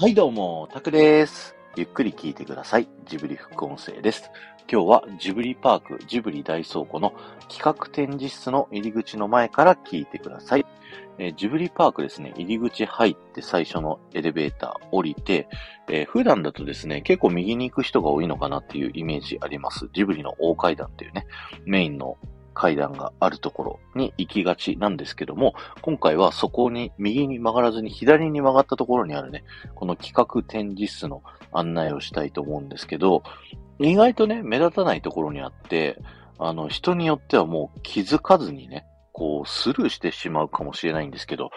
はい、どうも、タクです。ゆっくり聞いてください。ジブリ副音声です。今日はジブリパーク、ジブリ大倉庫の企画展示室の入り口の前から聞いてください。えージブリパークですね、入り口入って最初のエレベーター降りて、えー普段だとですね、結構右に行く人が多いのかなっていうイメージあります。ジブリの大階段っていうね、メインの階段があるところに行きがちなんですけども、今回はそこに右に曲がらずに左に曲がったところにあるね、この企画展示室の案内をしたいと思うんですけど、意外とね、目立たないところにあって、あの、人によってはもう気づかずにね、こう、スルーしてしまうかもしれないんですけど、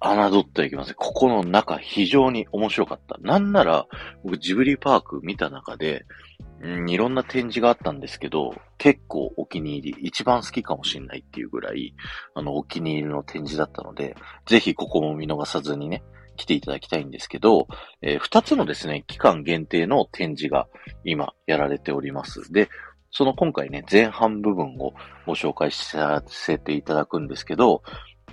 侮ってはいけません。ここの中非常に面白かった。なんなら、僕ジブリパーク見た中で、いろんな展示があったんですけど、結構お気に入り、一番好きかもしれないっていうぐらい、あの、お気に入りの展示だったので、ぜひここも見逃さずにね、来ていただきたいんですけど、えー二つのですね、期間限定の展示が今やられております。で、その今回ね、前半部分をご紹介させていただくんですけど、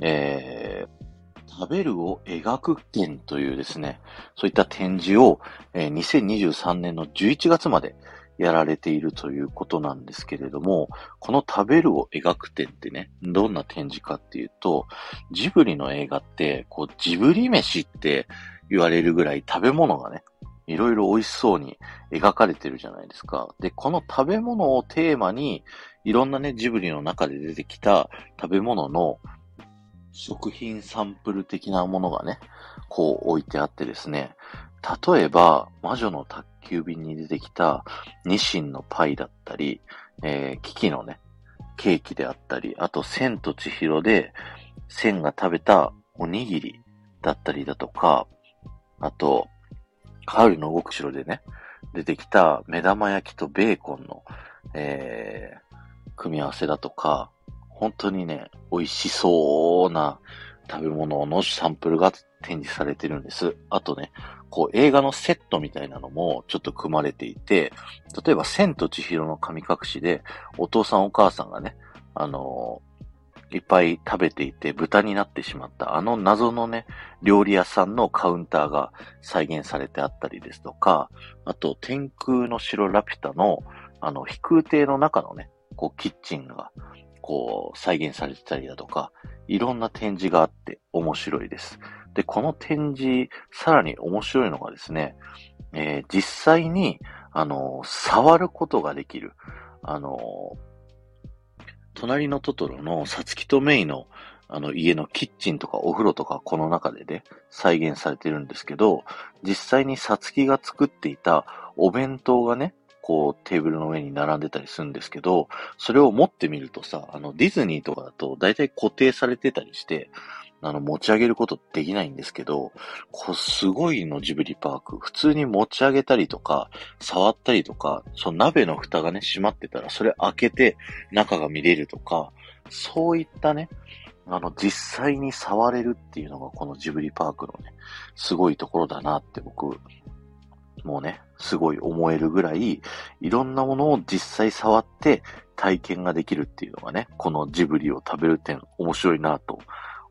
えー食べるを描く展というですね、そういった展示を、えー2023年の11月までやられているということなんですけれども、この食べるを描く展ってね、どんな展示かっていうと、ジブリの映画って、こう、ジブリ飯って言われるぐらい食べ物がね、いろいろ美味しそうに描かれてるじゃないですか。で、この食べ物をテーマに、いろんなね、ジブリの中で出てきた食べ物の食品サンプル的なものがね、こう置いてあってですね、例えば、魔女の宅急便に出てきたニシンのパイだったり、えーキキのね、ケーキであったり、あと、千と千尋で、千が食べたおにぎりだったりだとか、あと、カールの動く城でね、出てきた目玉焼きとベーコンの、えー組み合わせだとか、本当にね、美味しそうな食べ物のサンプルが展示されてるんです。あとね、こう映画のセットみたいなのもちょっと組まれていて、例えば千と千尋の神隠しで、お父さんお母さんがね、あのーいっぱい食べていて豚になってしまったあの謎のね、料理屋さんのカウンターが再現されてあったりですとか、あと天空の城ラピュタのあの飛空艇の中のね、こうキッチンがこう再現されてたりだとか、いろんな展示があって面白いです。で、この展示、さらに面白いのがですね、えー実際に、あの、触ることができる。あの、隣のトトロのサツキとメイのあの家のキッチンとかお風呂とかこの中でね、再現されてるんですけど、実際にサツキが作っていたお弁当がね、こうテーブルの上に並んでたりするんですけど、それを持ってみるとさ、あのディズニーとかだと大体固定されてたりして、あの持ち上げることできないんですけど、こうすごいのジブリパーク、普通に持ち上げたりとか、触ったりとか、その鍋の蓋がね、閉まってたら、それ開けて中が見れるとか、そういったね、あの、実際に触れるっていうのがこのジブリパークのね、すごいところだなって僕、もうね、すごい思えるぐらい、いろんなものを実際触って体験ができるっていうのがね、このジブリを食べる点面白いなと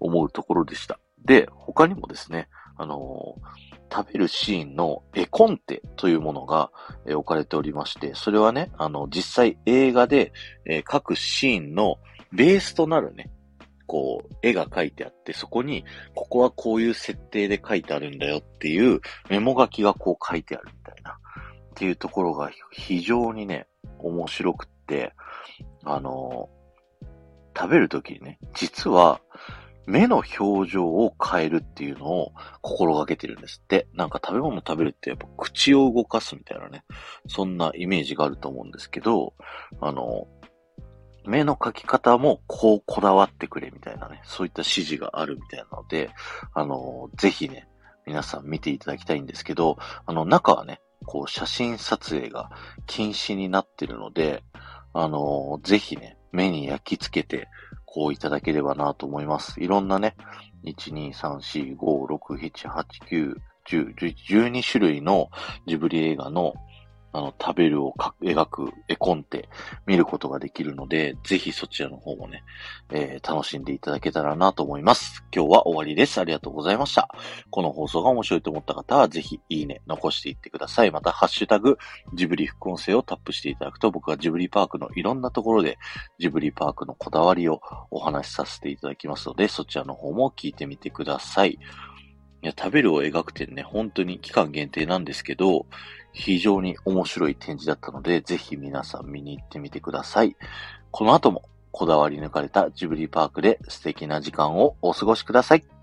思うところでした。で、他にもですね、あのー食べるシーンの絵コンテというものが、えー置かれておりまして、それはね、あの、実際映画で、えー各シーンのベースとなるね、こう、絵が描いてあって、そこに、ここはこういう設定で書いてあるんだよっていうメモ書きがこう書いてあるみたいな、っていうところが非常にね、面白くって、あのー食べるときにね、実は、目の表情を変えるっていうのを心がけてるんですって。なんか食べ物食べるってやっぱ口を動かすみたいなね、そんなイメージがあると思うんですけど、あの、目の描き方もこうこだわってくれみたいなね、そういった指示があるみたいなので、あの、ぜひね、皆さん見ていただきたいんですけど、あの、中はね、こう写真撮影が禁止になってるので、あの、ぜひね、目に焼き付けて、こういただければなと思います。いろんなね、1、2、3、4、5、6、7、8、9、10、11 12種類のジブリ映画のあの、食べるを描く絵コンテ見ることができるので、ぜひそちらの方もね、えー、楽しんでいただけたらなと思います。今日は終わりです。ありがとうございました。この放送が面白いと思った方は、ぜひいいね、残していってください。また、ハッシュタグ、ジブリ副音声をタップしていただくと、僕はジブリパークのいろんなところで、ジブリパークのこだわりをお話しさせていただきますので、そちらの方も聞いてみてください。いや、食べるを描く展ね、本当に期間限定なんですけど、非常に面白い展示だったので、ぜひ皆さん見に行ってみてください。この後もこだわり抜かれたジブリパークで素敵な時間をお過ごしください。